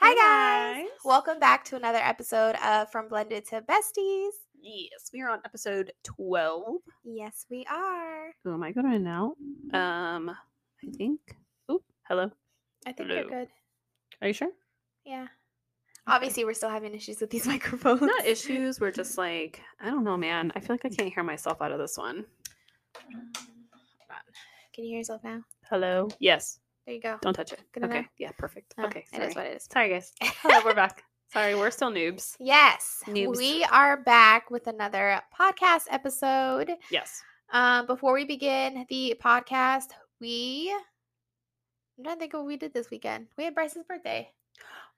Hi, guys. guys. Welcome back to another episode of From Blended to Besties. Yes, we are on episode 12. Yes, we are. Who am I going to now? Um, I think. Oh, hello. I think Hello. we're good. Are you sure? Yeah. Obviously, we're still having issues with these microphones. Not issues. We're just like, I don't know, man. I feel like I can't hear myself out of this one. Can you hear yourself now? Hello. Yes. There you go. Don't touch it. Good okay. Yeah, perfect. Oh, okay. It Sorry. is what it is. Sorry, guys. Hello, we're back. Sorry, we're still noobs. Yes, Noobs. we are back with another podcast episode. Yes. Um, before we begin the podcast, we I'm trying to think of what we did this weekend. We had Bryce's birthday.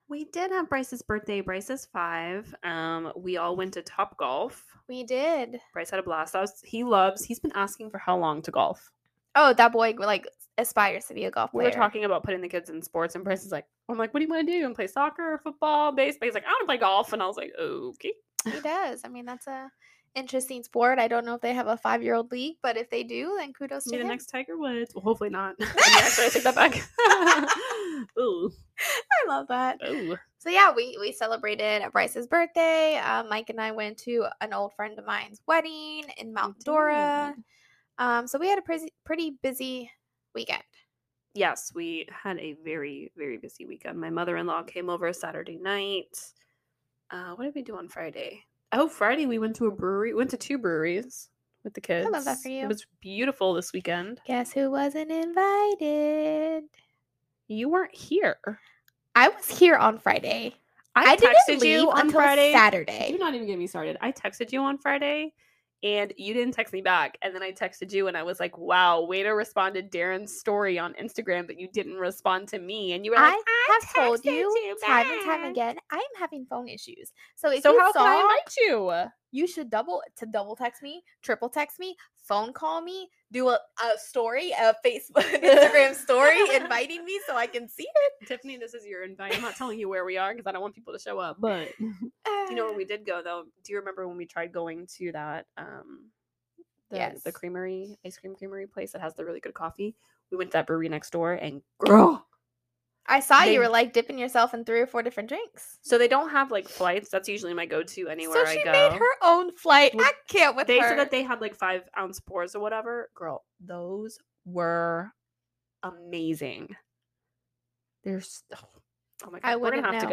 We did have Bryce's birthday. Bryce is five. Um, we all went to Top Golf. We did. Bryce had a blast. Was he loves. He's been asking for how long to golf. Oh, that boy like aspires to be a golf We player. were talking about putting the kids in sports, and Bryce is like, I'm like, what do you want to do? You want to play soccer, football, baseball? He's like, I want to play golf. And I was like, okay. He does. I mean, that's a interesting sport. I don't know if they have a five year old league, but if they do, then kudos to Be the him. next Tiger Woods. Well, hopefully not. Actually, I take that back. ooh, I love that. ooh. So yeah, we we celebrated Bryce's birthday. Uh, Mike and I went to an old friend of mine's wedding in Mount Dora. Um, so we had a pretty pretty busy weekend. Yes, we had a very, very busy weekend. My mother in law came over Saturday night. Uh, what did we do on Friday? Oh, Friday we went to a brewery. Went to two breweries with the kids. I love that for you. It was beautiful this weekend. Guess who wasn't invited? You weren't here. I was here on Friday. I, I, didn't texted leave you on until Friday. Saturday. Do not even get me started. I texted you on Friday and you didn't text me back. And then I texted you and I was like, wow, way to respond to Darren's story on Instagram, but you didn't respond to me. And you were like, I have told texted you time and time again, I am having phone issues. So if So you how saw, can I invite you? you should double to double text me, triple text me, phone call me, do a, a story, a Facebook, Instagram story, inviting me so I can see it. Tiffany, this is your invite. I'm not telling you where we are because I don't want people to show up. But you know where we did go though? Do you remember when we tried going to that um the, Yes. the creamery, ice cream creamery place that has the really good coffee? We went to that brewery next door and girl. I saw They- you were like dipping yourself in three or four different drinks. So they don't have like flights. That's usually my go-to anywhere so she I go. made her own flight. Well, I can't with they her. said that they had like five ounce pours or whatever. Girl, those were amazing. There's oh my god, I we're gonna wouldn't have to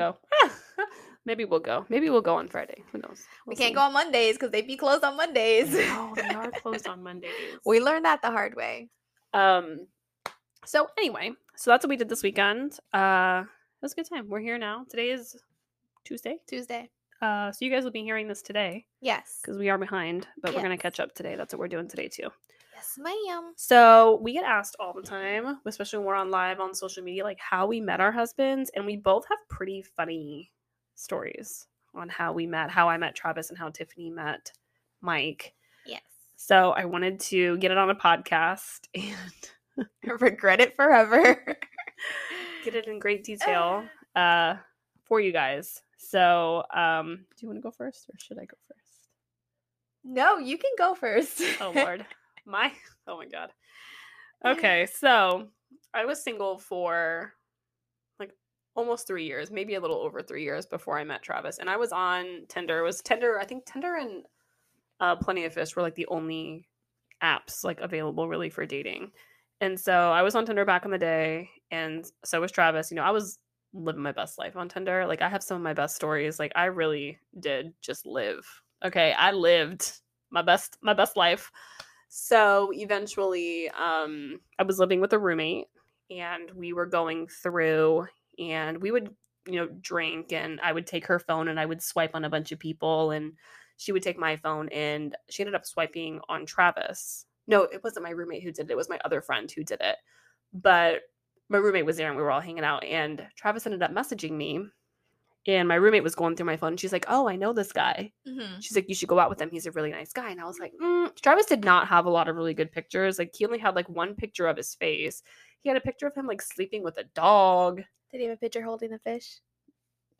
go. Maybe we'll go. Maybe we'll go on Friday. Who knows? we We'll can't see. go on Mondays because they'd be closed on Mondays. No, they are closed on Mondays. we learned that the hard way. Um. So anyway, so that's what we did this weekend. Uh, it was a good time. We're here now. Today is Tuesday. Tuesday. Uh, so you guys will be hearing this today Yes. because we are behind, but we're gonna catch up today. That's what we're doing today too. Yes, ma'am. So we get asked all the time, especially when we're on live on social media, like how we met our husbands, and we both have pretty funny stories on how we met, how I met Travis, and how Tiffany met Mike. Yes. So I wanted to get it on a podcast and Regret it forever. get it in great detail uh, for you guys. So, um, do you want to go first, or should I go first? no, you can go first. Oh Lord, my oh my God. Okay, so I was single for like almost three years, maybe a little over three years before I met Travis, and I was on Tinder. It was Tinder, I think Tinder and uh, Plenty of Fish were like the only apps like available really for dating. And so I was on Tinder back in the day, and so was Travis. You know, I was living my best life on Tinder. Like I have some of my best stories. Like I really did just live. Okay, I lived my best my best life. So eventually, um, I was living with a roommate, and we were going through, and we would you know drink, and I would take her phone, and I would swipe on a bunch of people, and she would take my phone, and she ended up swiping on Travis. No, it wasn't my roommate who did it. It was my other friend who did it. But my roommate was there and we were all hanging out and Travis ended up messaging me and my roommate was going through my phone and she's like, "Oh, I know this guy." Mhm. She's like, "You should go out with him. He's a really nice guy." And I was like, mm. "Travis did not have a lot of really good pictures. Like he only had like one picture of his face. He had a picture of him like sleeping with a dog. Did he have a picture holding a fish?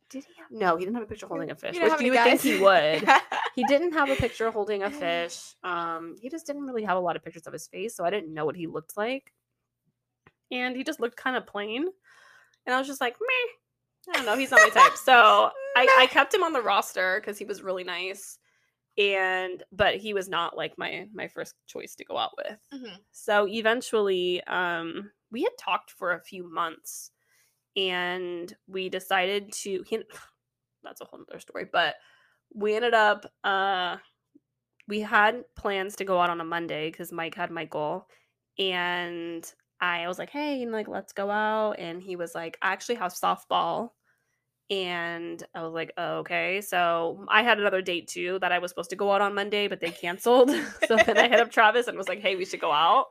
Did he? Have- no, he didn't have a picture holding a fish. You which you would think he would. he didn't have a picture holding a fish. Um, he just didn't really have a lot of pictures of his face, so I didn't know what he looked like. And he just looked kind of plain. And I was just like, meh. I don't know. He's not my type. So I, I kept him on the roster because he was really nice, and but he was not like my my first choice to go out with. Mhm. So eventually, um, we had talked for a few months, and we decided to. He, that's a whole other story, but we ended up. Uh, we had plans to go out on a Monday because Mike had Michael, and I was like, "Hey, like, let's go out," and he was like, "I actually have softball." And I was like, oh, okay. So I had another date too that I was supposed to go out on Monday, but they canceled. so then I hit up Travis and was like, hey, we should go out.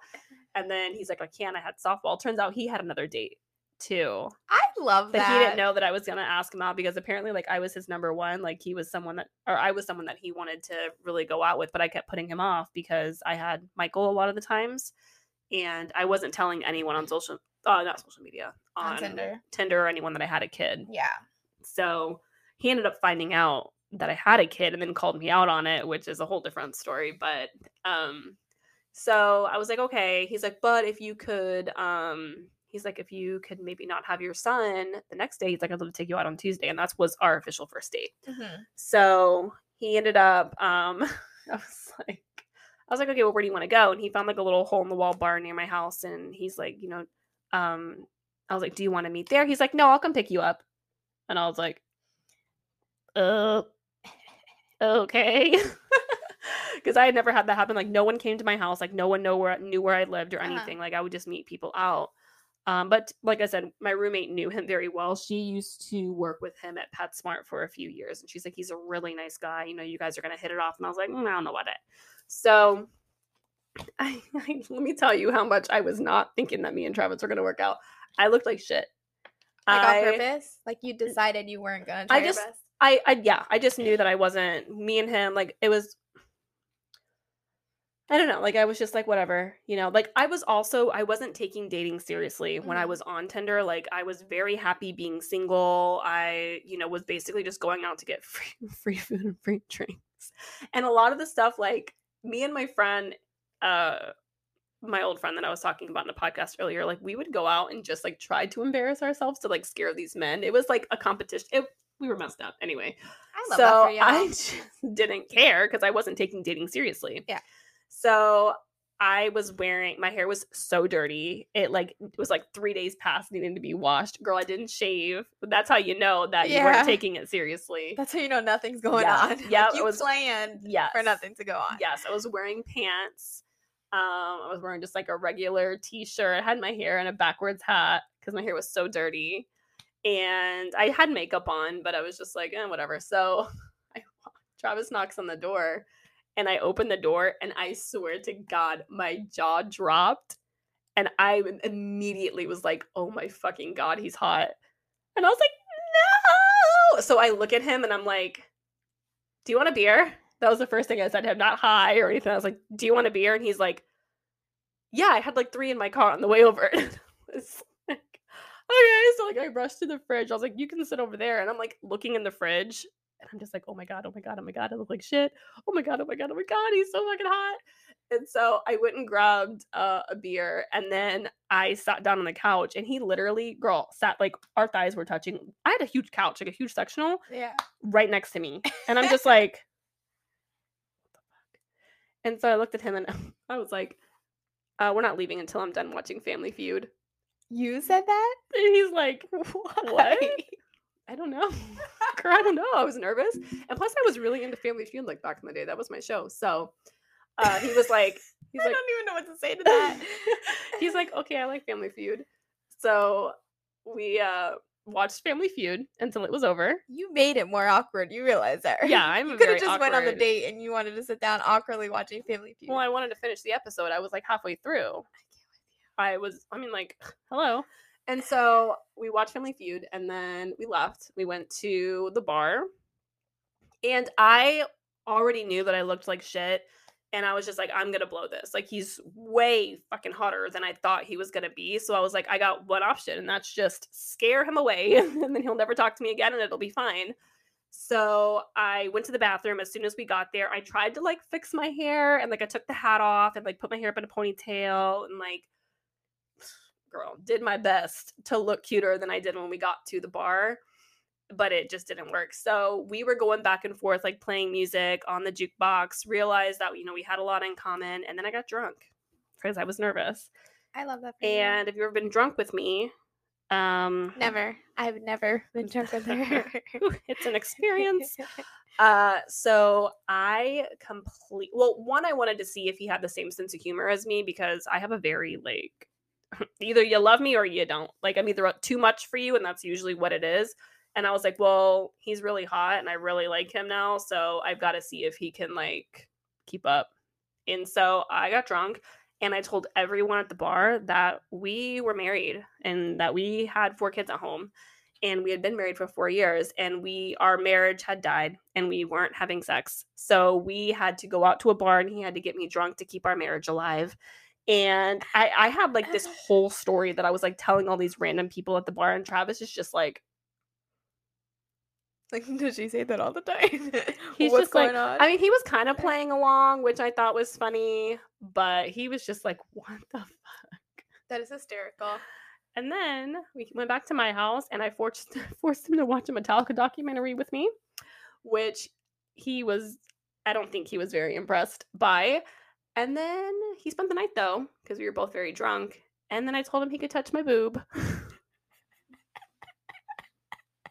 And then he's like, I can't. I had softball. Turns out he had another date too. I love But that. he didn't know that I was gonna ask him out because apparently, like, I was his number one. Like, he was someone that, or I was someone that he wanted to really go out with, but I kept putting him off because I had Michael a lot of the times, and I wasn't telling anyone on social, uh, not social media, on, on Tinder. Tinder or anyone that I had a kid. Yeah. So he ended up finding out that I had a kid and then called me out on it, which is a whole different story. But um so I was like, okay. He's like, but if you could um he's like, if you could maybe not have your son the next day, he's like, I'd love to take you out on Tuesday. And that was our official first date. Mhm. So he ended up um I was like I was like, okay, well, where do you want to go? And he found like a little hole in the wall bar near my house and he's like, you know, um I was like, do you want to meet there? He's like, no, I'll come pick you up. And I was like, uh okay. Because I had never had that happen. Like no one came to my house. Like no one know where knew where I lived or Uh-huh. anything. Like I would just meet people out. Um, but like I said, my roommate knew him very well. She used to work with him at PetSmart for a few years, and she's like, he's a really nice guy. You know, you guys are gonna hit it off. And I was like, "Mm, I don't know about it. So, I, I let me tell you how much I was not thinking that me and Travis were gonna work out. I looked like shit. Like I, on purpose? Like you decided you weren't gonna try I just-? I, I yeah, I just knew that I wasn't me and him. Like it was. I don't know. Like I was just like whatever, you know. Like I was also I wasn't taking dating seriously when I Mhm. was on Tinder. Like I was very happy being single. I you know was basically just going out to get free free food and free drinks, and a lot of the stuff like me and my friend, uh, my old friend that I was talking about in the podcast earlier, like we would go out and just like try to embarrass ourselves to like scare these men. It was like a competition. It, we were messed up anyway I love so that for you. I just didn't care because I wasn't taking dating seriously. Yeah. So I was wearing my hair was so dirty. It like it was like three days past needing to be washed. Girl, I didn't shave. But that's how you know that you Yeah. weren't taking it seriously. That's how you know nothing's going Yeah. on. Yeah, Like, it you was- planned yes. for nothing to go on. Yes, I was wearing pants. Um, I was wearing just like a regular t-shirt. I had my hair in a backwards hat because my hair was so dirty. And I had makeup on, but I was just like, eh, whatever. So I, Travis knocks on the door and I opened the door and I swear to God, my jaw dropped. And I immediately was like, oh my fucking God, he's hot. And I was like, no. So I look at him and I'm like, do you want a beer? That was the first thing I said to him, not hi or anything. I was like, do you want a beer? And he's like, yeah, I had like three in my car on the way over. okay. So like I rushed to the fridge. I was like, you can sit over there. And I'm like looking in the fridge and I'm just like, oh my God, oh my God, oh my God. I look like shit. Oh my God, oh my God, oh my God. He's so fucking hot. And so I went and grabbed uh, a beer and then I sat down on the couch and he literally, girl, sat like our thighs were touching. I had a huge couch, like a huge sectional Yeah. right next to me. And I'm just like, what the fuck? And so I looked at him and I was like, uh, we're not leaving until I'm done watching Family Feud. You said that? And he's like, what? I don't know. Girl, I don't know. I was nervous. And plus, I was really into Family Feud like back in the day. That was my show. So uh, he was like, he's I like, don't even know what to say to that. he's like, okay, I like Family Feud. So we uh, watched Family Feud until it was over. you made it more awkward. You realize that? Yeah, I'm You could have just went on the date and you wanted to sit down awkwardly watching Family Feud. Well, I wanted to finish the episode. I was like halfway through. I was, I mean, like, hello. And so we watched Family Feud and then we left. We went to the bar. And I already knew that I looked like shit. And I was just like, I'm going to blow this. Like, he's way fucking hotter than I thought he was going to be. So I was like, I got one option, and that's just scare him away. and then he'll never talk to me again and it'll be fine. So I went to the bathroom as soon as we got there. I tried to like fix my hair and like I took the hat off and like put my hair up in a ponytail and like girl, did my best to look cuter than I did when we got to the bar. but it just didn't work. So we were going back and forth, like playing music on the jukebox, realized that, you know, we had a lot in common. And then I got drunk because I was nervous. I love that. For you. And if you've ever been drunk with me, um, never. I've never been drunk with her. It's an experience. Uh, so I complete. Well, one, I wanted to see if he had the same sense of humor as me because I have a very like, either you love me or you don't. Like I'm either too much for you, and that's usually what it is. And I was like, well, he's really hot, and I really like him now, so I've got to see if he can like keep up. And so I got drunk, and I told everyone at the bar that we were married and that we had four kids at home and we had been married for 4 years and we our marriage had died and we weren't having sex. So we had to go out to a bar and he had to get me drunk to keep our marriage alive. And I, I had like this whole story that I was like telling all these random people at the bar, and Travis is just like, like, does she say that all the time? He's What's just like, going on? I mean, he was kind of playing along, which I thought was funny, but he was just like, what the fuck? that is hysterical. And then we went back to my house, and I forced forced him to watch a Metallica documentary with me, which he was. I don't think he was very impressed by. And then he spent the night though, because we were both very drunk. And then I told him he could touch my boob.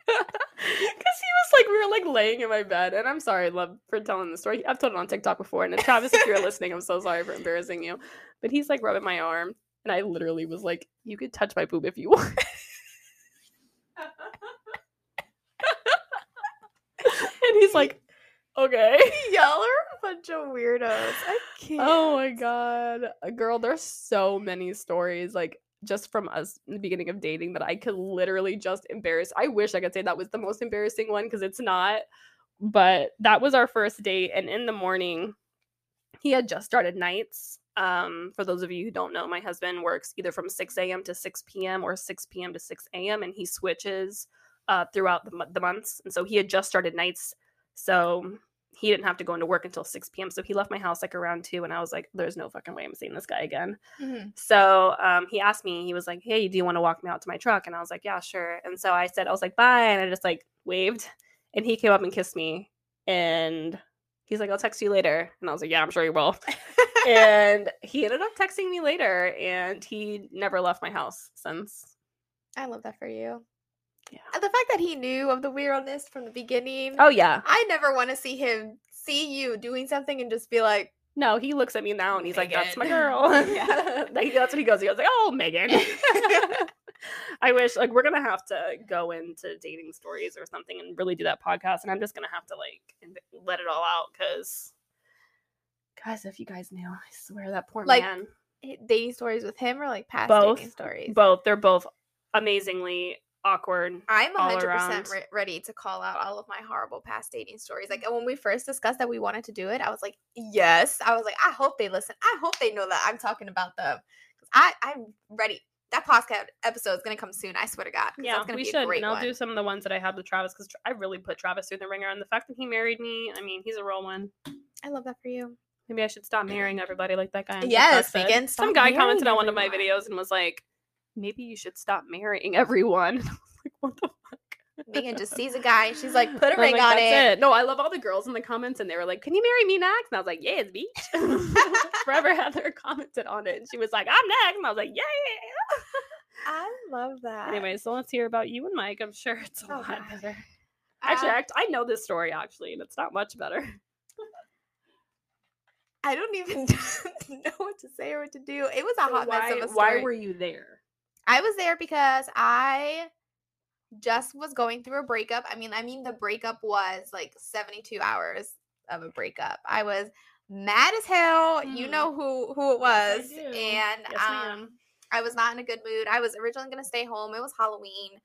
Because he was like, we were like laying in my bed, and I'm sorry, love, for telling the story. I've told it on TikTok before, and Travis, if you're listening, I'm so sorry for embarrassing you. But he's like rubbing my arm, and I literally was like, "You could touch my boob if you want." and he's like, "Okay." Y'all are a bunch of weirdos. I can't. Oh my god, Uh, girl, there's so many stories like just from us in the beginning of dating that I could literally just embarrass. I wish I could say that was the most embarrassing one because it's not. But that was our first date, and in the morning, he had just started nights. Um, for those of you who don't know, my husband works either from 6 a.m. to 6 p.m. or 6 p.m. to 6 a.m. and he switches uh, throughout the, the months. And so he had just started nights, so he didn't have to go into work until 6 p.m. So he left my house like around two, and I was like, "There's no fucking way I'm seeing this guy again." Mhm. So um, he asked me, he was like, "Hey, do you want to walk me out to my truck?" And I was like, "Yeah, sure." And so I said, I was like, "Bye," and I just like waved, and he came up and kissed me, and he's like, "I'll text you later," and I was like, "Yeah, I'm sure you will." and he ended up texting me later, and he never left my house since. I love that for you. Yeah. And the fact that he knew of the weirdness from the beginning. Oh yeah, I never want to see him see you doing something and just be like, no, he looks at me now, and he's like, "That's my girl." Yeah. Like, that's what he goes. He goes like, "Oh, Megan." I wish like we're gonna have to go into dating stories or something and really do that podcast, and I'm just gonna have to like let it all out because, guys, if you guys knew, I swear that poor Like, man. Eh, dating stories with him or like past Both. dating stories. Both they're both amazingly awkward. I'm 100% around. re- ready to call out all of my horrible past dating stories. Like mm. when we first discussed that we wanted to do it, I was like, yes. I was like, I hope they listen. I hope they know that I'm talking about them." I, I'm ready. That podcast episode is going to come soon. I swear to God. Yeah, that's gonna we be should, and I'll one. do some of the ones that I had with Travis because I really put Travis through the wringer, and the fact that he married me, I mean, he's a real one. I love that for you. Maybe I should stop marrying everybody like that guy. Yes. Megan, Some guy commented on one of my videos and was like, "Maybe you should stop marrying everyone." Like, what the fuck? Megan just sees a guy and she's like, put a I'm ring like, on "That's it. No, I love all the girls in the comments, and they were like, "Can you marry me next?" And I was like, "Yes, beach." Forever Heather commented on it, and she was like, "I'm next," and I was like, "Yeah." I love that. Anyway, so let's hear about you and Mike. I'm sure it's a Oh, lot God. better. Actually, act- I know this story actually, and it's not much better. I don't even know what to say or what to do. It was a hot why, mess of a story. why were you there? I was there because I just was going through a breakup. I mean, I mean the breakup was like 72 hours of a breakup. I was mad as hell. You Mhm. know who who it Yes, was. do. and Yes, um. I was not in a good mood. I was originally going to stay home. It was Halloween.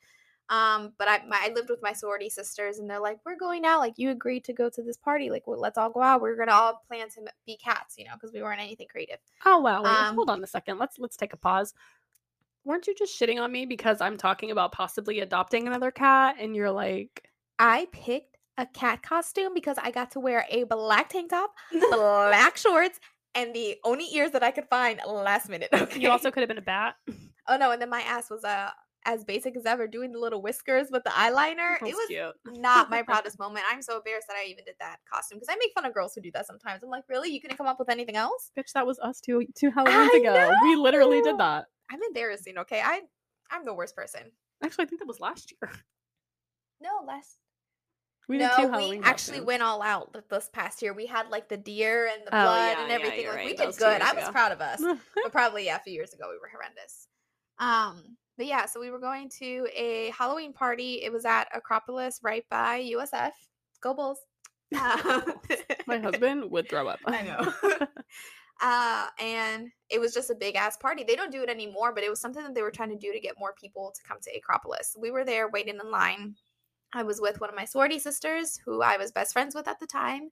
Um, but I my, I lived with my sorority sisters, and they're like, "We're going out. Like, you agreed to go to this party. Like, well, let's all go out. We're gonna all plan to be cats, you know, because we weren't anything creative." Oh wow! Wait, Um, hold on a second. Let's let's take a pause. Weren't you just shitting on me because I'm talking about possibly adopting another cat, and you're like, I picked a cat costume because I got to wear a black tank top, black shorts, and the only ears that I could find last minute. Okay. you also could have been a bat. oh no, and then my ass was a as basic as ever, doing the little whiskers with the eyeliner. That's it was cute. not my proudest moment. I'm so embarrassed that I even did that costume because I make fun of girls who do that sometimes. I'm like, really? You couldn't come up with anything else? Bitch, that was us two two Halloweens I ago. We literally did that. I'm embarrassing. Okay, I I'm the worst person. Actually, I think that was last year. No, last We no, we Halloween. actually costumes. went all out this past year. We had like the deer and the Oh, blood yeah, and everything. you're like we right. That did good. I was ago. proud of us. but probably yeah, a few years ago we were horrendous. Um, but yeah, so we were going to a Halloween party. It was at Acropolis, right by USF. Go Bulls! Um, My husband would throw up. I know. Uh, and it was just a big ass party. They don't do it anymore, but it was something that they were trying to do to get more people to come to Acropolis. We were there waiting in line. I was with one of my sorority sisters, who I was best friends with at the time,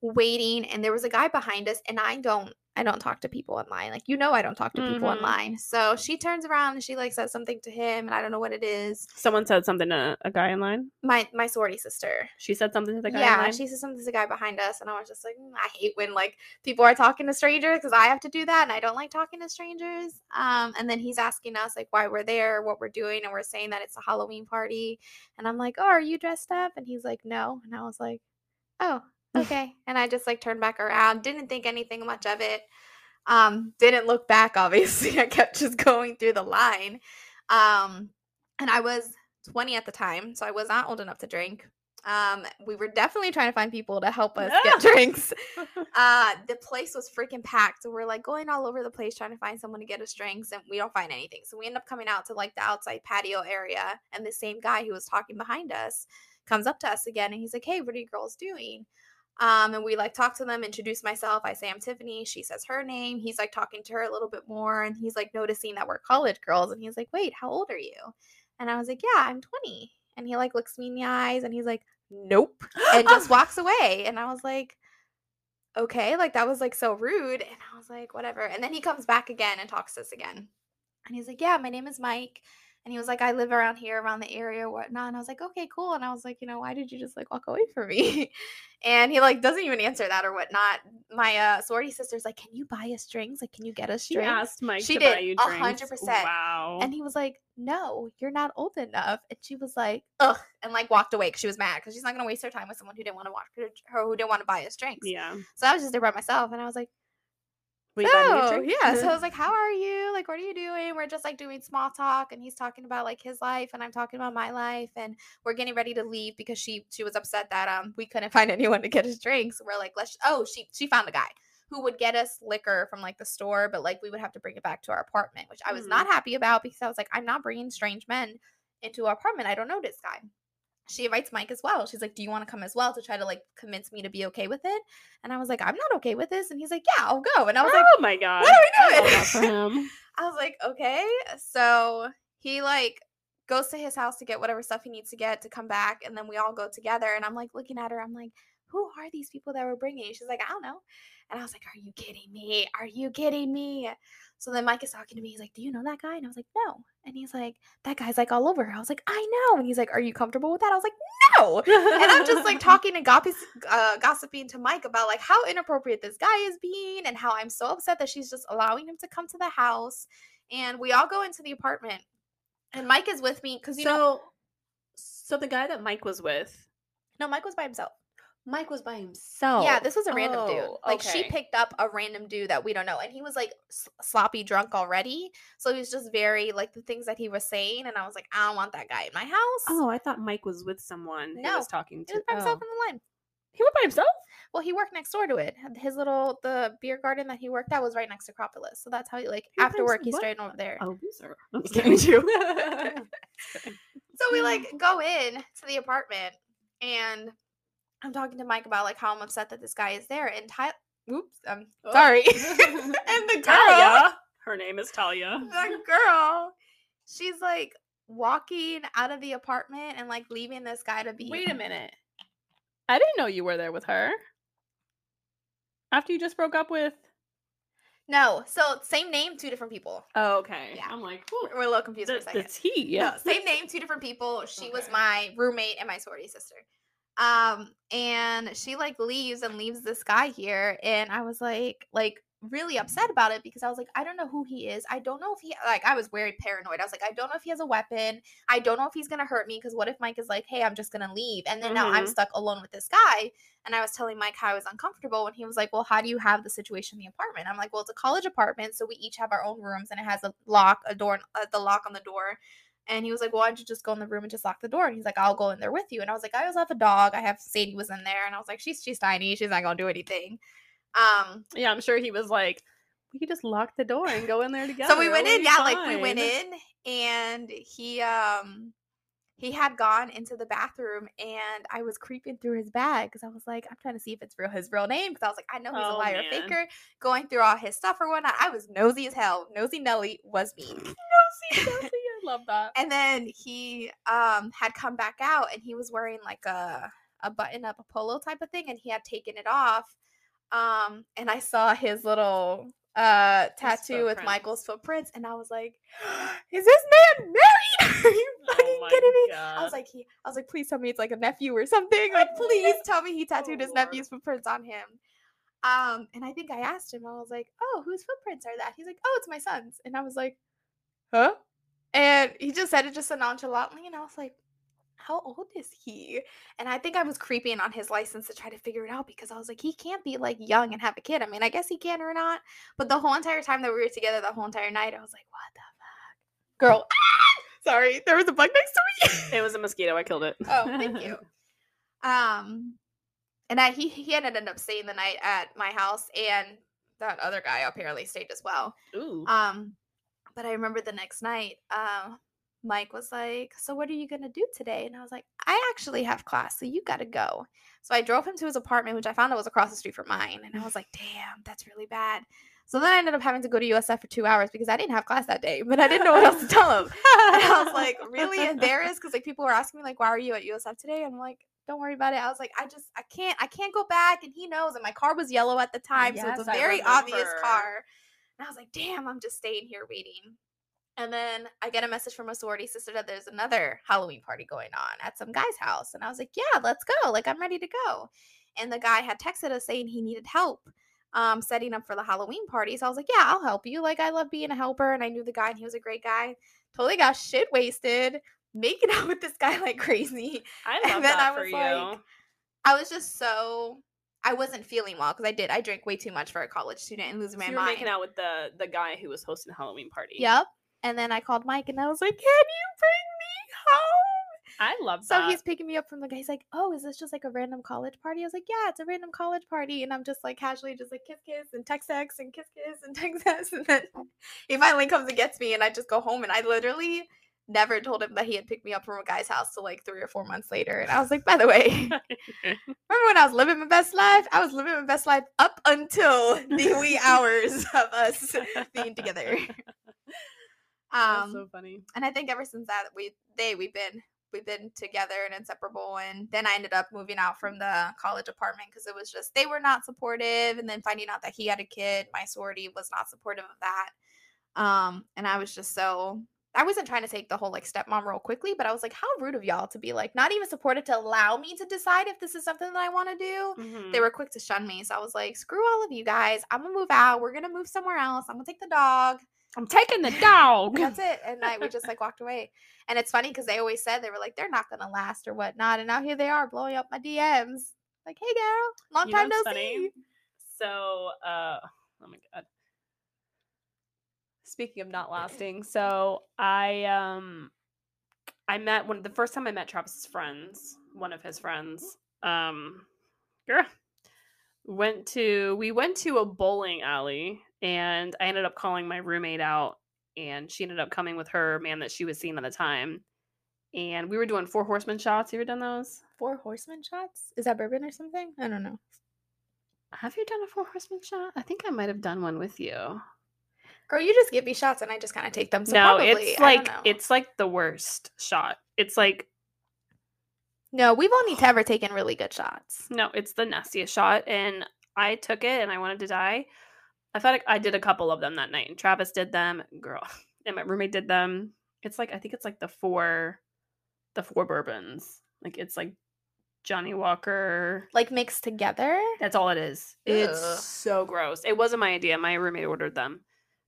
waiting, and there was a guy behind us, and I don't I don't talk to people online. Like you know I don't talk to people Mhm. online. So she turns around and she like says something to him, and I don't know what it is. Someone said something to a guy in line. My my sorority sister. She said something to the guy yeah, line. she said something to the guy behind us, and I was just like, "Mm, I hate when like people are talking to strangers because I have to do that, and I don't like talking to strangers. Um, and then he's asking us like why we're there, what we're doing, and we're saying that it's a Halloween party, and I'm like, oh, are you dressed up? And he's like, no, and I was like, oh, okay, and I just like turned back around, didn't think anything much of it. Um, didn't look back. Obviously, I kept just going through the line. Um, and I was 20 at the time, so I was not old enough to drink. Um, we were definitely trying to find people to help us get drinks. Uh, the place was freaking packed, so we're like going all over the place trying to find someone to get us drinks, and we don't find anything. So we end up coming out to like the outside patio area, and the same guy who was talking behind us comes up to us again, and he's like, "Hey, what are you girls doing?" Um, and we like talk to them, introduce myself. I say I'm Tiffany. She says her name. He's like talking to her a little bit more, and he's like noticing that we're college girls, and he's like, "Wait, how old are you?" And I was like, "Yeah, I'm 20." And he like looks me in the eyes, and he's like, "Nope," and just walks away. And I was like, "Okay," like that was like so rude. And I was like, "Whatever." And then he comes back again and talks to us again, and he's like, "Yeah, my name is Mike." And he was like, I live around here, around the area, whatnot. And I was like, okay, cool. And I was like, you know, why did you just like walk away from me? and he like doesn't even answer that or whatnot. My uh sorority sister's like, can you buy us drinks? Like, can you get us she drinks? asked Mike She to did, buy you a drinks. hundred percent. Wow. And he was like, no, you're not old enough. And she was like, ugh, and like walked away because she was mad because she's not gonna waste her time with someone who didn't want to watch her, her who didn't want to buy us drinks. yeah. So I was just there by myself, and I was like. Will you buy me Oh, yeah. So I was like, How are you? Like, what are you doing? We're just like doing small talk and he's talking about like his life and I'm talking about my life and we're getting ready to leave because she she was upset that um we couldn't find anyone to get us drinks. We're like, let's oh, she she found a guy who would get us liquor from like the store, but like we would have to bring it back to our apartment, which I was Mhm. not happy about because I was like, I'm not bringing strange men into our apartment. I don't know this guy. She invites Mike as well. She's like, Do you want to come as well to try to like convince me to be okay with it? And I was like, I'm not okay with this. And he's like, Yeah, I'll go. And I was like, oh my god. what are we doing? I was like, okay. So he like goes to his house to get whatever stuff he needs to get to come back, and then we all go together. And I'm like looking at her. I'm like, who are these people that we're bringing? She's like, I don't know. And I was like, Are you kidding me? Are you kidding me? So then Mike is talking to me. He's like, Do you know that guy? And I was like, No. And he's like, That guy's like all over. her." I was like, I know. And he's like, Are you comfortable with that? I was like, No. And I'm just like talking and gossip, uh, gossiping to Mike about like how inappropriate this guy is being and how I'm so upset that she's just allowing him to come to the house. And we all go into the apartment, and Mike is with me because you know, so, so the guy that Mike was with, no, Mike was by himself. Mike was by himself. Yeah, this was a random dude. Oh, Like she okay. picked up a random dude that we don't know, and he was like s- sloppy drunk already. So he was just very like the things that he was saying, and I was like, I don't want that guy in my house. Oh, I thought Mike was with someone. he No, was talking he to. was by himself oh. in the line. He went by himself. Well, he worked next door to it. His little the beer garden that he worked at was right next to Acropolis, so that's how he like He after by work he himself- straight over there. Oh, loser. I'm just kidding. kidding. So we like go in to the apartment and I'm talking to Mike about like how I'm upset that this guy is there and Ty oops, I'm Oh. sorry. and the girl Talia. Her name is Talia. the girl, she's like walking out of the apartment and like leaving this guy to be Wait a minute. I didn't know you were there with her. After you just broke up with. No, so same name, two different people. Oh, okay. Yeah. I'm like, We're a little confused for a second. the tea. No, same name, two different people. She was my roommate and my sorority sister. Um, and she like leaves and leaves this guy here, and I was like, like really upset about it because I was like, I don't know who he is. I don't know if he like I was very paranoid. I was like, I don't know if he has a weapon. I don't know if he's gonna hurt me because what if Mike is like, hey, I'm just gonna leave, and then now I'm Mhm. stuck alone with this guy. And I was telling Mike how I was uncomfortable, and he was like, well, how do you have the situation in the apartment? I'm like, well, it's a college apartment, so we each have our own rooms, and it has a lock, a door, uh, the lock on the door. And he was like, well, why don't you just go in the room and just lock the door? And he's like, I'll go in there with you. And I was like, I also have a dog. I have Sadie was in there, and I was like, she's she's tiny, she's not gonna do anything. Um, Yeah, I'm sure he was like, we could just lock the door and go in there together. so we went It'll in yeah like we went in and he um he had gone into the bathroom and i was creeping through his bag because i was like i'm trying to see if it's real his real name because i was like i know he's a Oh, liar man. faker going through all his stuff or whatnot i was nosy as hell nosy nelly was me Nosy, I love that. and then he um had come back out and he was wearing like a a button up a polo type of thing and he had taken it off um and i saw his little uh tattoo with michael's footprints and i was like is this man married? Are you fucking oh kidding me? God. i was like he i was like please tell me it's like a nephew or something. Like please tell me he tattooed Oh, his Lord. nephew's footprints on him. Um and i think i asked him i was like oh whose footprints are that? He's like oh it's my son's. And i was like huh and he just said it just so nonchalantly, and I was like, how old is he? And I think I was creeping on his license to try to figure it out because I was like, he can't be like young and have a kid. I mean, I guess he can or not. But the whole entire time that we were together, the whole entire night, I was like, what the fuck? Girl, sorry, there was a bug next to me. it was a mosquito. I killed it. oh, thank you. Um, and I, he, he ended up staying the night at my house, and that other guy apparently stayed as well. Ooh. Um, but I remember the next night, um, Mike was like, So what are you gonna do today? And I was like, I actually have class, so you gotta go. So I drove him to his apartment, which I found out was across the street from mine. And I was like, damn, that's really bad. So then I ended up having to go to USF for two hours because I didn't have class that day, but I didn't know what else to tell him. And I was like really embarrassed because like people were asking me like, why are you at USF today? I'm like, don't worry about it. I was like, I just I can't I can't go back. And he knows. And my car was yellow at the time, so it's a very obvious car. And I was like, damn, I'm just staying here waiting. And then I get a message from a sorority sister that there's another Halloween party going on at some guy's house. And I was like, yeah, let's go. Like, I'm ready to go. And the guy had texted us saying he needed help um, setting up for the Halloween party. So I was like, yeah, I'll help you. Like, I love being a helper. And I knew the guy and he was a great guy. Totally got shit wasted, making out with this guy like crazy. I and then that I for was you. like, I was just so. I wasn't feeling well because I did. I drank way too much for a college student and losing So my you were mind. making out with the the guy who was hosting a Halloween party. Yep. And then I called Mike and I was like, Can you bring me home? I love So that. he's picking me up from the guy. He's like, Oh, is this just like a random college party? I was like, Yeah, it's a random college party. And I'm just like casually just like kiss kiss and text text and kiss kiss and text text. And then he finally comes and gets me and I just go home and I literally never told him that he had picked me up from a guy's house till like three or four months later. And I was like, by the way, remember when I was living my best life? I was living my best life up until the wee hours of us being together. That's Um, so funny. and I think ever since that we they we've been we've been together and inseparable. And then I ended up moving out from the college apartment because it was just they were not supportive. And then finding out that he had a kid, my sorority was not supportive of that. Um, and I was just so I wasn't trying to take the whole like stepmom role quickly, but I was like, how rude of y'all to be like not even supportive to allow me to decide if this is something that I want to do. Mhm. They were quick to shun me. So I was like, screw all of you guys. I'm gonna move out. We're gonna move somewhere else. I'm gonna take the dog. I'm taking the dog. That's it. And I we just like walked away. And it's funny because they always said they were like, they're not gonna last or whatnot. And now here they are blowing up my DMs. Like, hey girl, long You time no funny? see. So, uh, oh my god. Speaking of not lasting, so I um I met one the first time I met Travis's friends, one of his friends, um girl went to we went to a bowling alley and I ended up calling my roommate out and she ended up coming with her man that she was seeing at the time. And we were doing four horsemen shots. You ever done those? Four horseman shots? Is that bourbon or something? I don't know. Have you done a four horseman shot? I think I might have done one with you. Girl, you just give me shots and I just kind of take them. So no, probably, it's like it's like the worst shot. It's like no. We've only ever taken really good shots. no, it's the nastiest shot, and I took it and I wanted to die. I thought I, I did a couple of them that night, and Travis did them, girl, and my roommate did them. It's like I think it's like the four, the four bourbons. Like it's like Johnnie Walker. Like mixed together. That's all it is. It's so gross. It wasn't my idea. My roommate ordered them.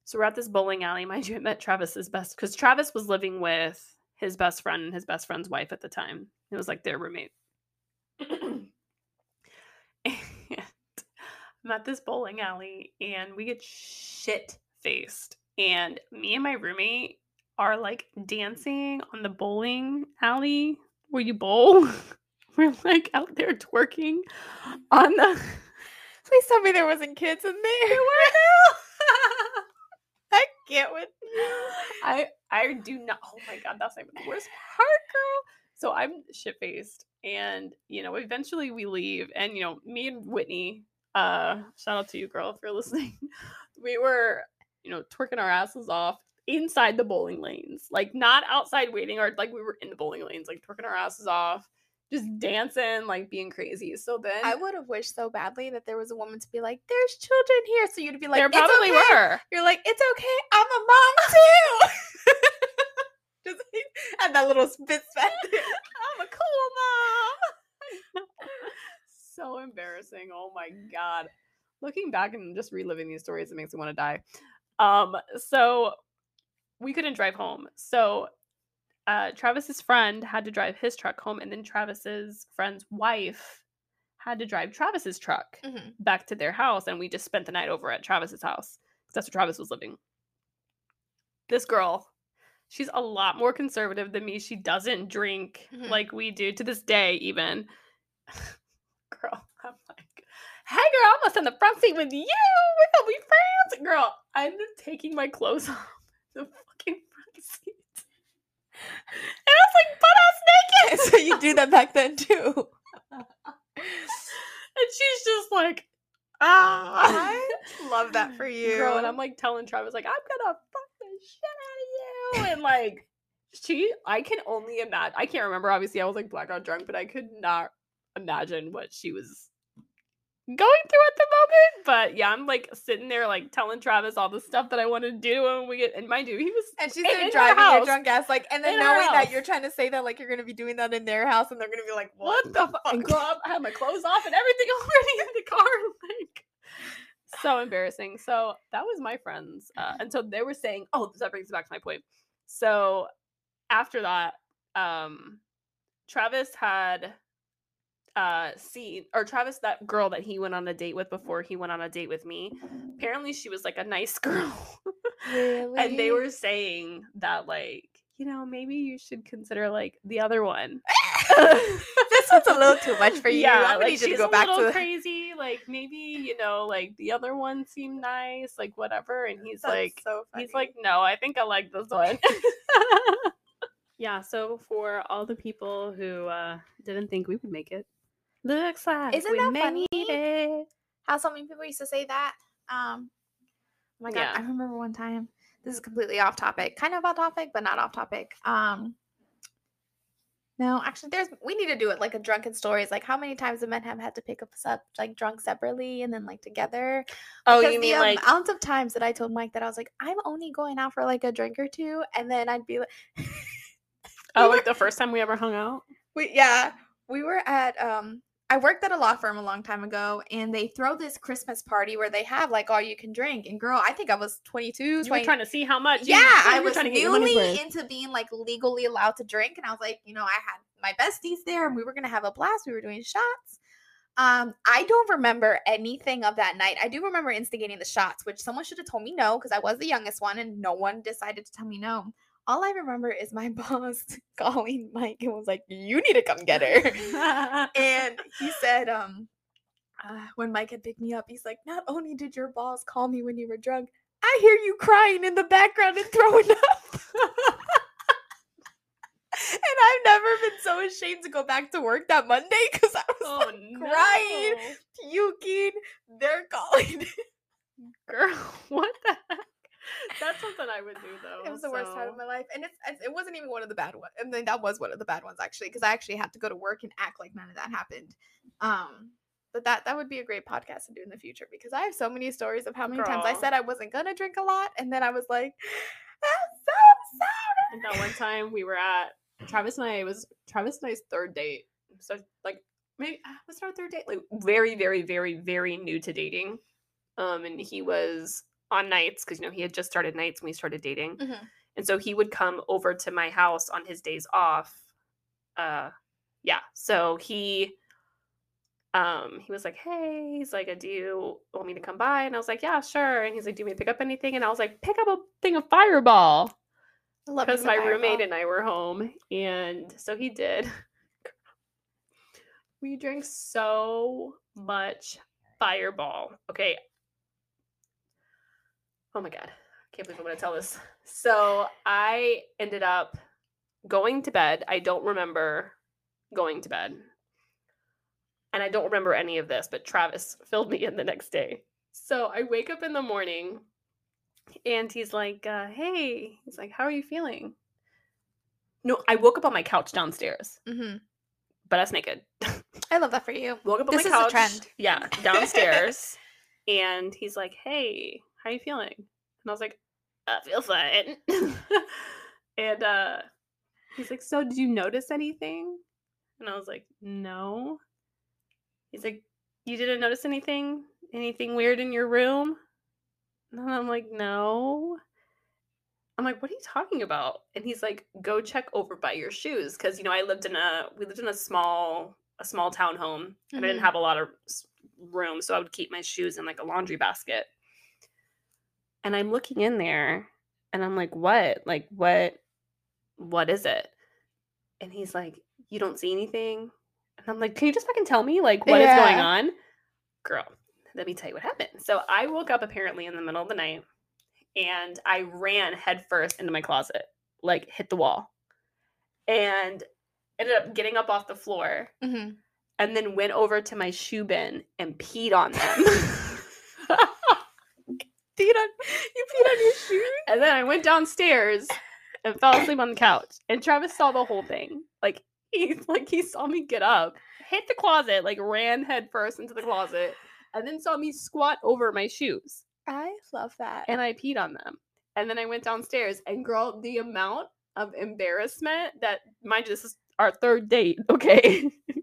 So we're at this bowling alley. Mind you, I met Travis's best because Travis was living with his best friend and his best friend's wife at the time. It was like their roommate. and I'm at this bowling alley and we get shit faced. And me and my roommate are like dancing on the bowling alley where you bowl. We're like out there twerking on the Please tell me there wasn't kids in there. I can't with. I I do not. Oh my god, that's like the worst part, girl. So I'm shit faced, and you know, eventually we leave, and you know, me and Whitney, uh, shout out to you, girl, if you're listening. We were, you know, twerking our asses off inside the bowling lanes, like not outside waiting, or like we were in the bowling lanes, like twerking our asses off, just dancing, like being crazy. So then I would have wished so badly that there was a woman to be like, "There's children here," so you'd be like, there "It's probably okay." were. You're like, "It's okay, I'm a mom too." Just and that little spit back there. I'm a cool mom. so embarrassing. Oh my god. Looking back and just reliving these stories, it makes me want to die. Um, so we couldn't drive home. So uh Travis's friend had to drive his truck home, and then Travis's friend's wife had to drive Travis's truck Mhm. back to their house, and we just spent the night over at Travis's house because that's where Travis was living. This girl, she's a lot more conservative than me. She doesn't drink Mhm. like we do to this day, even. girl, I'm like, hey girl, I'm gonna sit in the front seat with you. We're gonna be friends. Girl, I'm taking my clothes off the fucking. And I was like butt ass naked. so you do that back then too. and she's just like, ah. I love that for you. Girl, and I'm like telling Travis, like, I'm gonna fuck the shit out of you. And like, she, I can only imagine. I can't remember. Obviously, I was like blackout drunk, but I could not imagine what she was going through at the moment. But yeah, I'm like sitting there, like telling Travis all the stuff that I want to do. And we get, and mind you, he was, and she's in- driving your drunk ass, like, and then In knowing that you're trying to say that, like, you're gonna be doing that in their house, and they're gonna be like, what, "What, the fuck? I have my clothes off and everything already in the car. Like, so embarrassing. So that was my friends. Uh, and so they were saying, oh, that brings me back to my point. So after that, um, Travis had uh seen or Travis that girl that he went on a date with before he went on a date with me apparently she was like a nice girl Really? and they were saying that like you know maybe you should consider like the other one this one's a little too much for you. yeah, I'm like need you to she's go a back little to. crazy. Like maybe you know, like the other one seemed nice, like whatever. And he's That's like, so he's like, no, I think I like this one. yeah. So for all the people who uh didn't think we would make it, looks like Isn't we that funny? it. how so many people used to say that. Um, oh my god, Yeah. I remember one time. This is completely off topic, kind of off topic, but not off topic. Um, no, actually, there's we need to do it like a drunken stories. Like how many times the men have had to pick us up like drunk separately and then like together. Oh, Because you the mean like amount of times that I told Mike that I was like, I'm only going out for like a drink or two, and then I'd be like, oh, like the first time we ever hung out? we yeah, we were at um I worked at a law firm a long time ago and they throw this Christmas party where they have like all you can drink. And girl, I think I was 22, You were trying to see how much. yeah, you I was to newly into being like legally allowed to drink. And I was like, you know, I had my besties there and we were gonna have a blast. We were doing shots. Um, I don't remember anything of that night. I do remember instigating the shots, which someone should have told me no, because I was the youngest one and no one decided to tell me no. All I remember is my boss calling Mike and was like, You need to come get her. and he said, um, uh, when Mike had picked me up, he's like, Not only did your boss call me when you were drunk, I hear you crying in the background and throwing up. and I've never been so ashamed to go back to work that Monday because I was oh like, no, crying. puking. They're calling. girl, what the heck? That's something I would do though. it was the worst time of my life, and it's, it's- it wasn't even one of the bad ones. I mean, that was one of the bad ones actually, because I actually had to go to work and act like none of that happened. Um, but that that would be a great podcast to do in the future because I have so many stories of how many times I said I wasn't gonna drink a lot, and then I was like, I'm so sorry. And that one time we were at Travis and I it was Travis and I's third date. So like maybe uh, was our third date? Like very, very, very, very new to dating. Um, and he was on nights because you know he had just started nights when we started dating, Mhm. and so he would come over to my house on his days off. Uh, yeah. So he, um, he was like, "Hey," he's like, "Do you want me to come by?" And I was like, "Yeah, sure." And he's like, "Do you want me to pick up anything?" And I was like, "Pick up a thing of Fireball." Because my Fireball. roommate and I were home, and so he did. We drank so much Fireball. Okay. Oh my god, I can't believe I'm gonna tell this. So I ended up going to bed. I don't remember going to bed, and I don't remember any of this. But Travis filled me in the next day. So I wake up in the morning and he's like, uh, "Hey," he's like, "How are you feeling?" No, I woke up on my couch downstairs, Mhm. but that's naked. I love that for you. woke up on This my is a couch, trend. yeah, downstairs, and he's like, "Hey, how you feeling?" And I was like, "I feel fine." and uh, he's like, "So, did you notice anything?" And I was like, "No." He's like, "You didn't notice anything? Anything weird in your room?" And I'm like, "No." I'm like, "What are you talking about?" And he's like, "Go check over by your shoes cuz you know, I lived in a we lived in a small a small town home and I didn't Mhm. have a lot of room, so I would keep my shoes in like a laundry basket." And I'm looking in there and I'm like, "What? Like what what is it?" And he's like, "You don't see anything?" And I'm like, "Can you just fucking tell me like what is going on?" Girl, let me tell you what happened. So I woke up apparently in the middle of the night and I ran headfirst into my closet, like hit the wall. And ended up getting up off the floor Mhm. and then went over to my shoe bin and peed on them. Peed on you peed on your shoes. and then I went downstairs and fell asleep on the couch. And Travis saw the whole thing. Like he like he saw me get up, hit the closet, like ran headfirst into the closet, and then saw me squat over my shoes. I love that. and I peed on them. And then I went downstairs and girl, the amount of embarrassment that mind you, this is our third date, okay?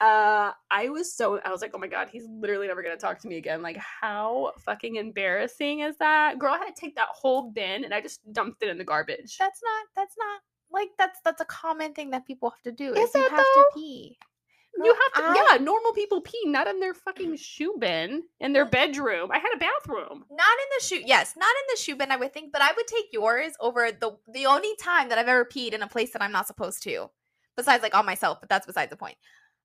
uh I was so I was like, oh my god, he's literally never gonna talk to me again. Like, how fucking embarrassing is that? Girl, I had to take that whole bin and I just dumped it in the garbage. that's not that's not like that's that's a common thing that people have to do. Is Is, you have to though? pee. you have to, I- yeah, normal people pee, not in their fucking shoe bin, in their bedroom. I had a bathroom. Not in the shoe. Yes, not in the shoe bin. I would think, but I would take yours over the the only time that I've ever peed in a place that I'm not supposed to, besides like on myself. But that's besides the point.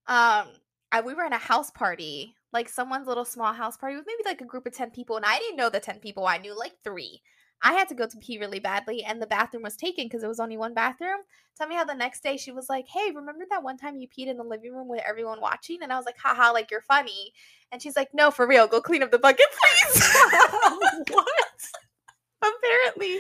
Um, I, we were in a house party, like someone's little small house party with maybe like a group of ten people, and I didn't know the ten people. I knew like three. I had to go to pee really badly, and the bathroom was taken because it was only one bathroom. Tell me how the next day she was like, "Hey, remember that one time you peed in the living room with everyone watching?" And I was like, "Haha, like you're funny." And she's like, "No, for real, go clean up the bucket, please." what? apparently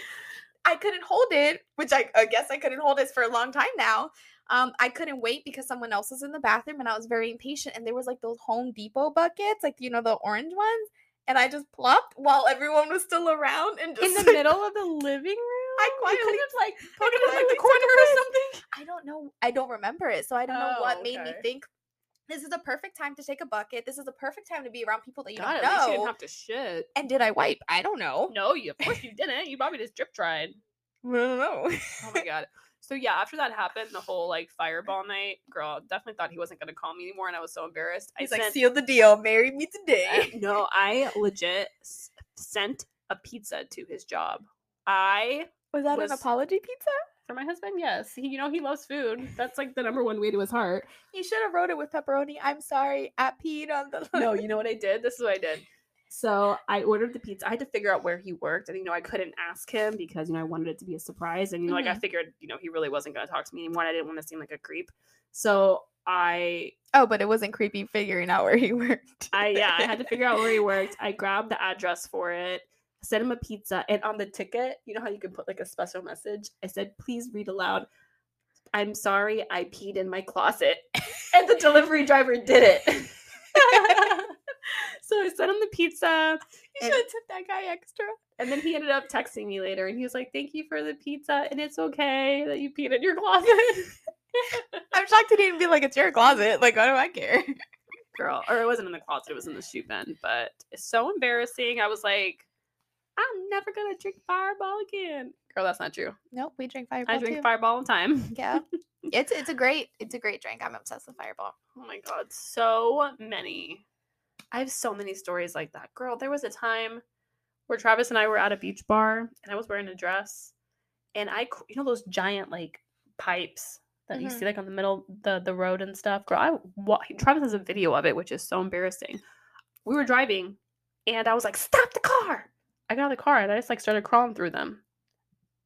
I couldn't hold it, which I, I guess I couldn't hold it for a long time now. Um, I couldn't wait because someone else was in the bathroom and I was very impatient. And there was like those Home Depot buckets, like you know the orange ones, and I just plopped while everyone was still around and just In the middle of the living room? I quietly have, like put it in like the corner or something. I don't know. I don't remember it, so I don't know Oh, what made me think. This is a perfect time to take a bucket. This is a perfect time to be around people that you God, don't least you know. didn't have to shit. and did I wipe? I don't know. No, you of course you didn't. You probably just drip dried. I don't know. Oh my god. So yeah, after that happened, the whole like mm-hmm. fireball night, girl definitely thought he wasn't gonna call me anymore, and I was so embarrassed. He's I like, sent seal the deal. Marry me I- today. no, I legit s- sent a pizza to his job. I Was that was- an apology pizza? for my husband, yes, he you know he loves food. That's like the number one way to his heart. You should have wrote it with pepperoni. I'm sorry. I peed on the. no, you know what I did? This is what I did. So I ordered the pizza. I had to figure out where he worked, and you know I couldn't ask him because you know I wanted it to be a surprise, and you know like I mm-hmm. figured you know he really wasn't going to talk to me anymore. And I didn't want to seem like a creep, so I Oh, but it wasn't creepy figuring out where he worked. I yeah I had to figure out where he worked. I grabbed the address for it, sent him a pizza, and on the ticket, you know how you can put like a special message. I said, "Please read aloud." I'm sorry, I peed in my closet, and the delivery driver did it. So I sent him the pizza. You should have tipped that guy extra. And then he ended up texting me later and he was like, Thank you for the pizza. And it's okay that you peed in your closet. I'm shocked he didn't be like, it's your closet. Like, why do I care? Girl, or it wasn't in the closet, it was in the shoe bin. But it's so embarrassing. I was like, I'm never gonna drink fireball again. Girl, that's not true. Nope, we drink Fireball I drink too. fireball all the time. Yeah, it's it's a great it's a great drink. I'm obsessed with Fireball. Oh my god, so many. I have so many stories like that. Girl, there was a time where Travis and I were at a beach bar and I was wearing a dress and I you know those giant like pipes that you Mhm. see like on the middle the the road and stuff. Girl, I wa- Travis has a video of it which is so embarrassing. We were driving and I was like, "Stop the car." I got out of the car and I just like started crawling through them.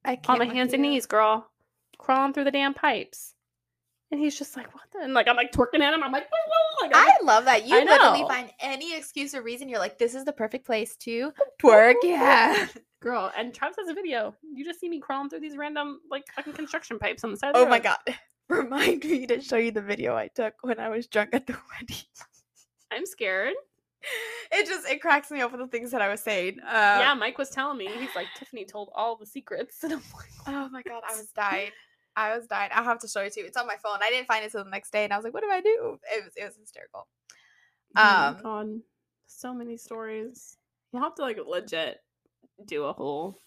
I On my hands and knees, girl. Crawling through the damn pipes. And he's just like, "What the?" And like I'm like twerking at him. I'm like, "Whoa, whoa," like, I love that. You I literally know. find any excuse or reason. You're like, this is the perfect place to twerk. Yeah. Girl, and Travis has a video. You just see me crawling through these random like fucking construction pipes on the side. Of the Oh my god. Remind me to show you the video I took when I was drunk at the wedding. I'm scared. It just it cracks me up with the things that I was saying. Uh, yeah, Mike was telling me. He's like, Tiffany told all the secrets, and I'm like, Oh my god, I was dying. I was dying. I'll have to show it to you. It's on my phone. I didn't find it till the next day, and I was like, "What do I do?" It was it was hysterical. oh Um, God, so many stories. You'll have to like legit do a whole,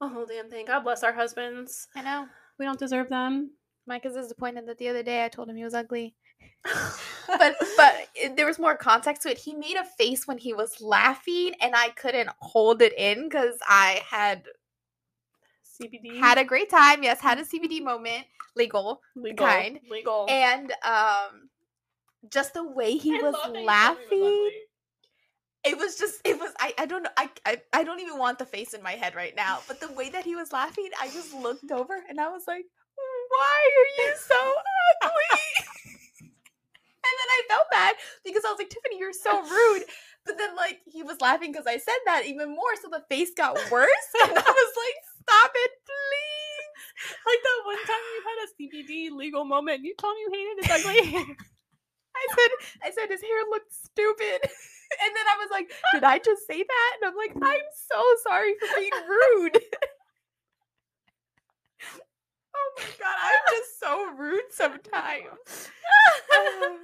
a whole damn thing. God bless our husbands. I know. We don't deserve them. Mike is disappointed that the other day I told him he was ugly. but but it- there was more context to it. He made a face when he was laughing, and I couldn't hold it in because I had CBD had a great time. Yes, had a CBD moment, legal, legal, kind. legal. and um, just the way he I was love that you told me it laughing. it was just it was I, I don't know I, I I don't even want the face in my head right now but the way that he was laughing I just looked over and I was like why are you so ugly and then I felt bad because I was like Tiffany you're so rude but then like he was laughing because I said that even more so the face got worse and I was like stop it please Like that one time you had a CBD legal moment. and You told me you hated his ugly hair. I said I said his hair looked stupid and then I was like did I just say that and I'm like I'm so sorry for being rude Oh my god, I'm just so rude sometimes. oh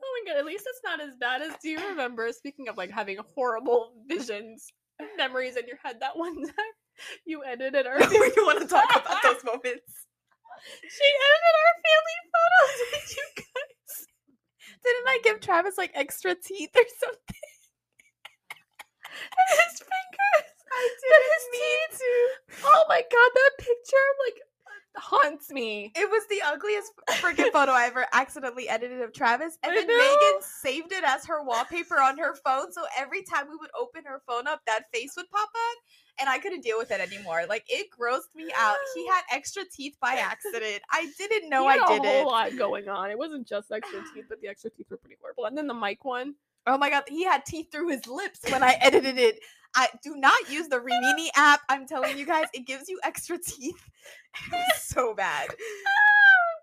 my god, at least it's not as bad as do you remember speaking of like having horrible visions, memories in your head that one time you edited our we want to talk about those moments. She edited our family photos with you guys. Didn't I give Travis like extra teeth or something? And his fingers. I But his didn't mean teeth. to. Oh my god, that picture like haunts me. It was the ugliest freaking photo I ever accidentally edited of Travis. And I then know. Megan saved it as her wallpaper on her phone. So every time we would open her phone up, that face would pop up. And I couldn't deal with it anymore. Like it grossed me out. He had extra teeth by accident. I didn't know He had I a did whole it. lot going on. It wasn't just extra teeth, but the extra teeth were pretty horrible. And then the Mike one. Oh my god, he had teeth through his lips when I edited it. I do not use the Remini app. I'm telling you guys, it gives you extra teeth. So bad. I'm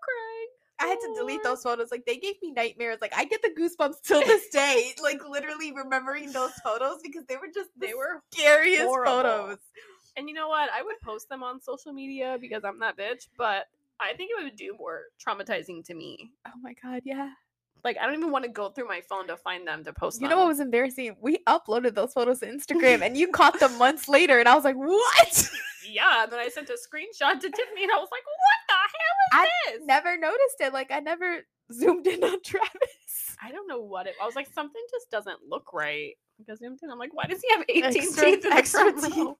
crying. I had to delete oh. those photos. Like they gave me nightmares. Like I get the goosebumps till this day. Like literally remembering those photos because they were just They the were scariest horrible. photos. And you know what? I would post them on social media because I'm that bitch, but I think it would do more traumatizing to me. Oh my god, yeah. Like I don't even want to go through my phone to find them to post You them. know what was embarrassing? We uploaded those photos to Instagram and you caught them months later and I was like, what? yeah, and then I sent a screenshot to Tiffany and I was like, what the hell I is this? never noticed it. Like I never zoomed in on Travis. I don't know what it I was like, something just doesn't look right. Because zoomed in, I'm like, why does he have 18 Extra- teeth extra teeth.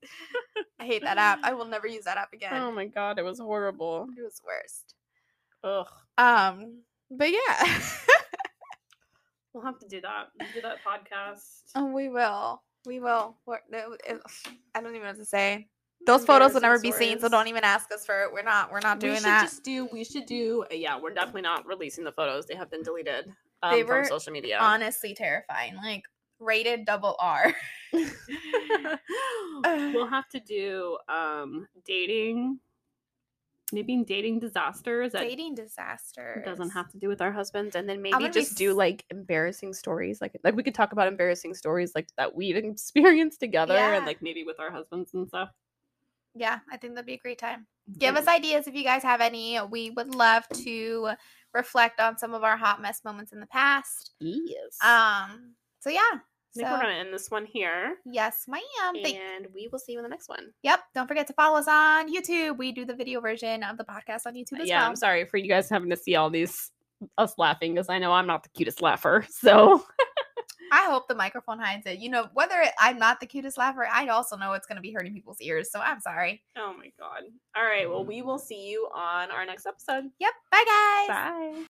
I hate that app. I will never use that app again. Oh my god, it was horrible. it was worst. Ugh. Um, but yeah. We'll have to do that. We'll do that podcast. oh, we will. We will. We're, it- I don't even know what to say. Those photos will never be seen, so don't even ask us for it. We're not. We're not we doing should that. just do. We should do. Yeah, we're definitely not releasing the photos. They have been deleted um, They from were social media. Honestly, terrifying. Like rated double R. we'll have to do um dating, maybe dating disasters that Dating disaster doesn't have to do with our husbands, and then maybe be just do like embarrassing stories. Like like we could talk about embarrassing stories like that we've experienced together, Yeah. and like maybe with our husbands and stuff. Yeah, I think that'd be a great time. Give us ideas if you guys have any. We would love to reflect on some of our hot mess moments in the past. Yes. Um. So yeah. I think So we're gonna end this one here. yes, ma'am. Thank- and we will see you in the next one. Yep. Don't forget to follow us on YouTube. We do the video version of the podcast on YouTube uh, as yeah, well. I'm sorry for you guys having to see all these us laughing because I know I'm not the cutest laugher. So I hope the microphone hides it. You know, whether it, I'm not the cutest laugher, I also know it's going to be hurting people's ears. So I'm sorry. Oh my god. All right, well mm-hmm. we will see you on our next episode. Yep. Bye, guys. Bye.